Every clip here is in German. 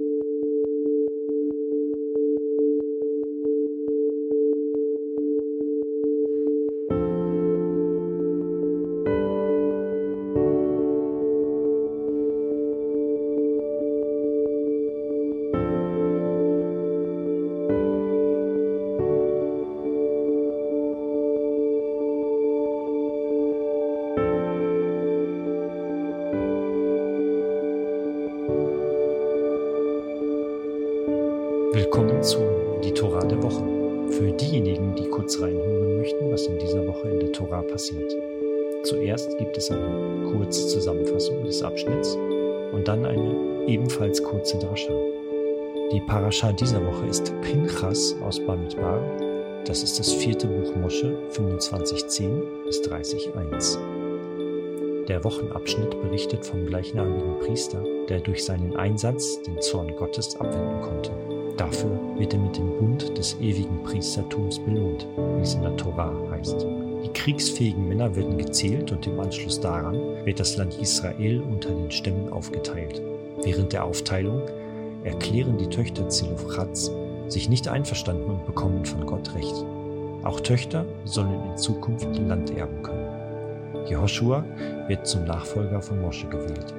you zu Die Tora der Woche. Für diejenigen, die kurz reinhören möchten, was in dieser Woche in der Tora passiert. Zuerst gibt es eine kurze Zusammenfassung des Abschnitts und dann eine ebenfalls kurze Drascha. Die Parascha dieser Woche ist Pinchas aus Bamidbar. Das ist das vierte Buch Mosche 25.10 bis 30.1. Der Wochenabschnitt berichtet vom gleichnamigen Priester, der durch seinen Einsatz den Zorn Gottes abwenden konnte. Dafür wird er mit dem Bund des ewigen Priestertums belohnt, wie es in der Tora heißt. Die kriegsfähigen Männer werden gezählt und im Anschluss daran wird das Land Israel unter den Stämmen aufgeteilt. Während der Aufteilung erklären die Töchter Zelophrats sich nicht einverstanden und bekommen von Gott Recht. Auch Töchter sollen in Zukunft Land erben können. Jehoshua wird zum Nachfolger von Mosche gewählt.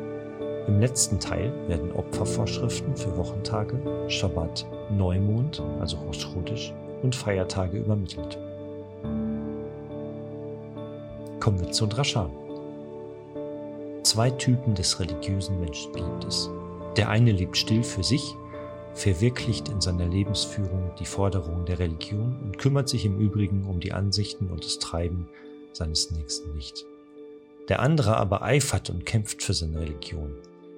Im letzten Teil werden Opfervorschriften für Wochentage, Schabbat, Neumond, also Rosh und Feiertage übermittelt. Kommen wir zur Drascha. Zwei Typen des religiösen Menschen gibt es. Der eine lebt still für sich, verwirklicht in seiner Lebensführung die Forderungen der Religion und kümmert sich im Übrigen um die Ansichten und das Treiben seines Nächsten nicht. Der andere aber eifert und kämpft für seine Religion,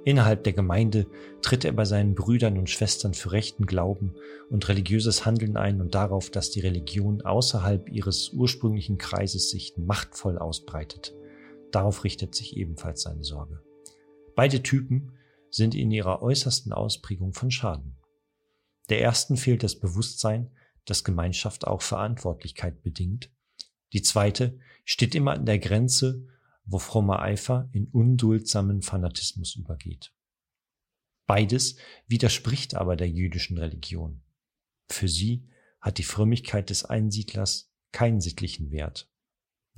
Innerhalb der Gemeinde tritt er bei seinen Brüdern und Schwestern für rechten Glauben und religiöses Handeln ein und darauf, dass die Religion außerhalb ihres ursprünglichen Kreises sich machtvoll ausbreitet. Darauf richtet sich ebenfalls seine Sorge. Beide Typen sind in ihrer äußersten Ausprägung von Schaden. Der ersten fehlt das Bewusstsein, dass Gemeinschaft auch Verantwortlichkeit bedingt. Die zweite steht immer an der Grenze wo frommer Eifer in unduldsamen Fanatismus übergeht. Beides widerspricht aber der jüdischen Religion. Für sie hat die Frömmigkeit des Einsiedlers keinen sittlichen Wert.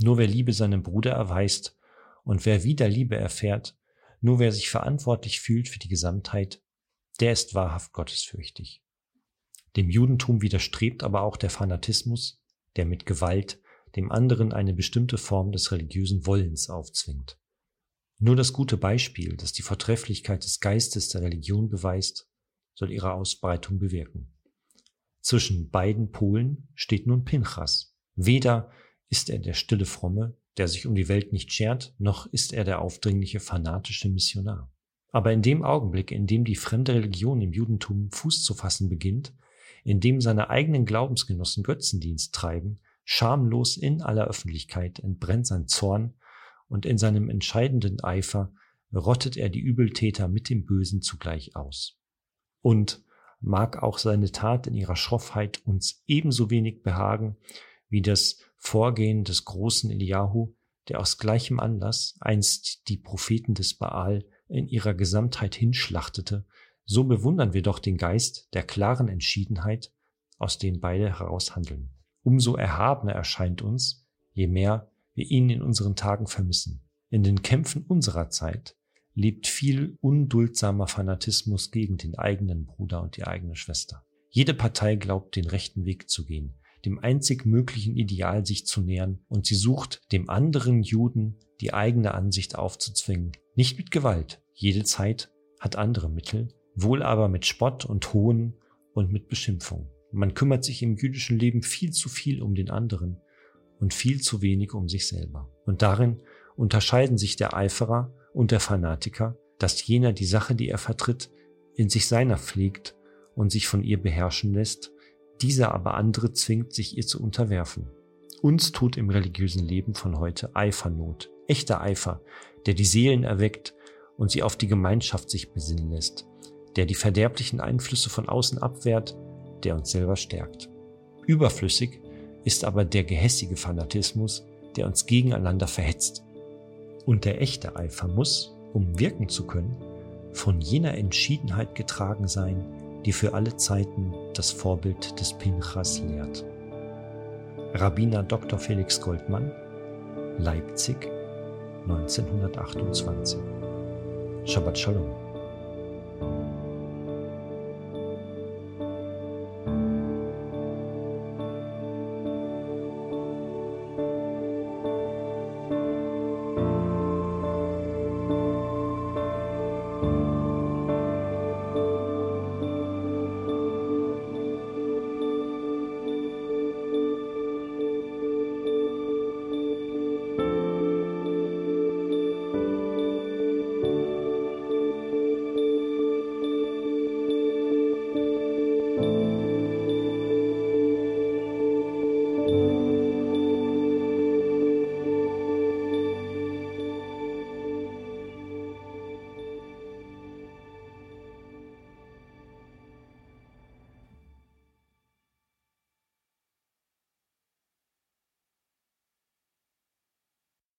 Nur wer Liebe seinem Bruder erweist und wer wieder Liebe erfährt, nur wer sich verantwortlich fühlt für die Gesamtheit, der ist wahrhaft gottesfürchtig. Dem Judentum widerstrebt aber auch der Fanatismus, der mit Gewalt dem anderen eine bestimmte Form des religiösen Wollens aufzwingt. Nur das gute Beispiel, das die Vortrefflichkeit des Geistes der Religion beweist, soll ihre Ausbreitung bewirken. Zwischen beiden Polen steht nun Pinchas. Weder ist er der stille Fromme, der sich um die Welt nicht schert, noch ist er der aufdringliche fanatische Missionar. Aber in dem Augenblick, in dem die fremde Religion im Judentum Fuß zu fassen beginnt, in dem seine eigenen Glaubensgenossen Götzendienst treiben, Schamlos in aller Öffentlichkeit entbrennt sein Zorn und in seinem entscheidenden Eifer rottet er die Übeltäter mit dem Bösen zugleich aus. Und mag auch seine Tat in ihrer Schroffheit uns ebenso wenig behagen wie das Vorgehen des großen Eliahu, der aus gleichem Anlass einst die Propheten des Baal in ihrer Gesamtheit hinschlachtete, so bewundern wir doch den Geist der klaren Entschiedenheit, aus dem beide heraus handeln umso erhabener erscheint uns, je mehr wir ihn in unseren Tagen vermissen. In den Kämpfen unserer Zeit lebt viel unduldsamer Fanatismus gegen den eigenen Bruder und die eigene Schwester. Jede Partei glaubt, den rechten Weg zu gehen, dem einzig möglichen Ideal sich zu nähern, und sie sucht, dem anderen Juden die eigene Ansicht aufzuzwingen. Nicht mit Gewalt. Jede Zeit hat andere Mittel, wohl aber mit Spott und Hohn und mit Beschimpfung. Man kümmert sich im jüdischen Leben viel zu viel um den anderen und viel zu wenig um sich selber. Und darin unterscheiden sich der Eiferer und der Fanatiker, dass jener die Sache, die er vertritt, in sich seiner pflegt und sich von ihr beherrschen lässt, dieser aber andere zwingt, sich ihr zu unterwerfen. Uns tut im religiösen Leben von heute Eifernot, echter Eifer, der die Seelen erweckt und sie auf die Gemeinschaft sich besinnen lässt, der die verderblichen Einflüsse von außen abwehrt der uns selber stärkt. Überflüssig ist aber der gehässige Fanatismus, der uns gegeneinander verhetzt. Und der echte Eifer muss, um wirken zu können, von jener Entschiedenheit getragen sein, die für alle Zeiten das Vorbild des Pinchas lehrt. Rabbiner Dr. Felix Goldmann, Leipzig, 1928. Shabbat Shalom.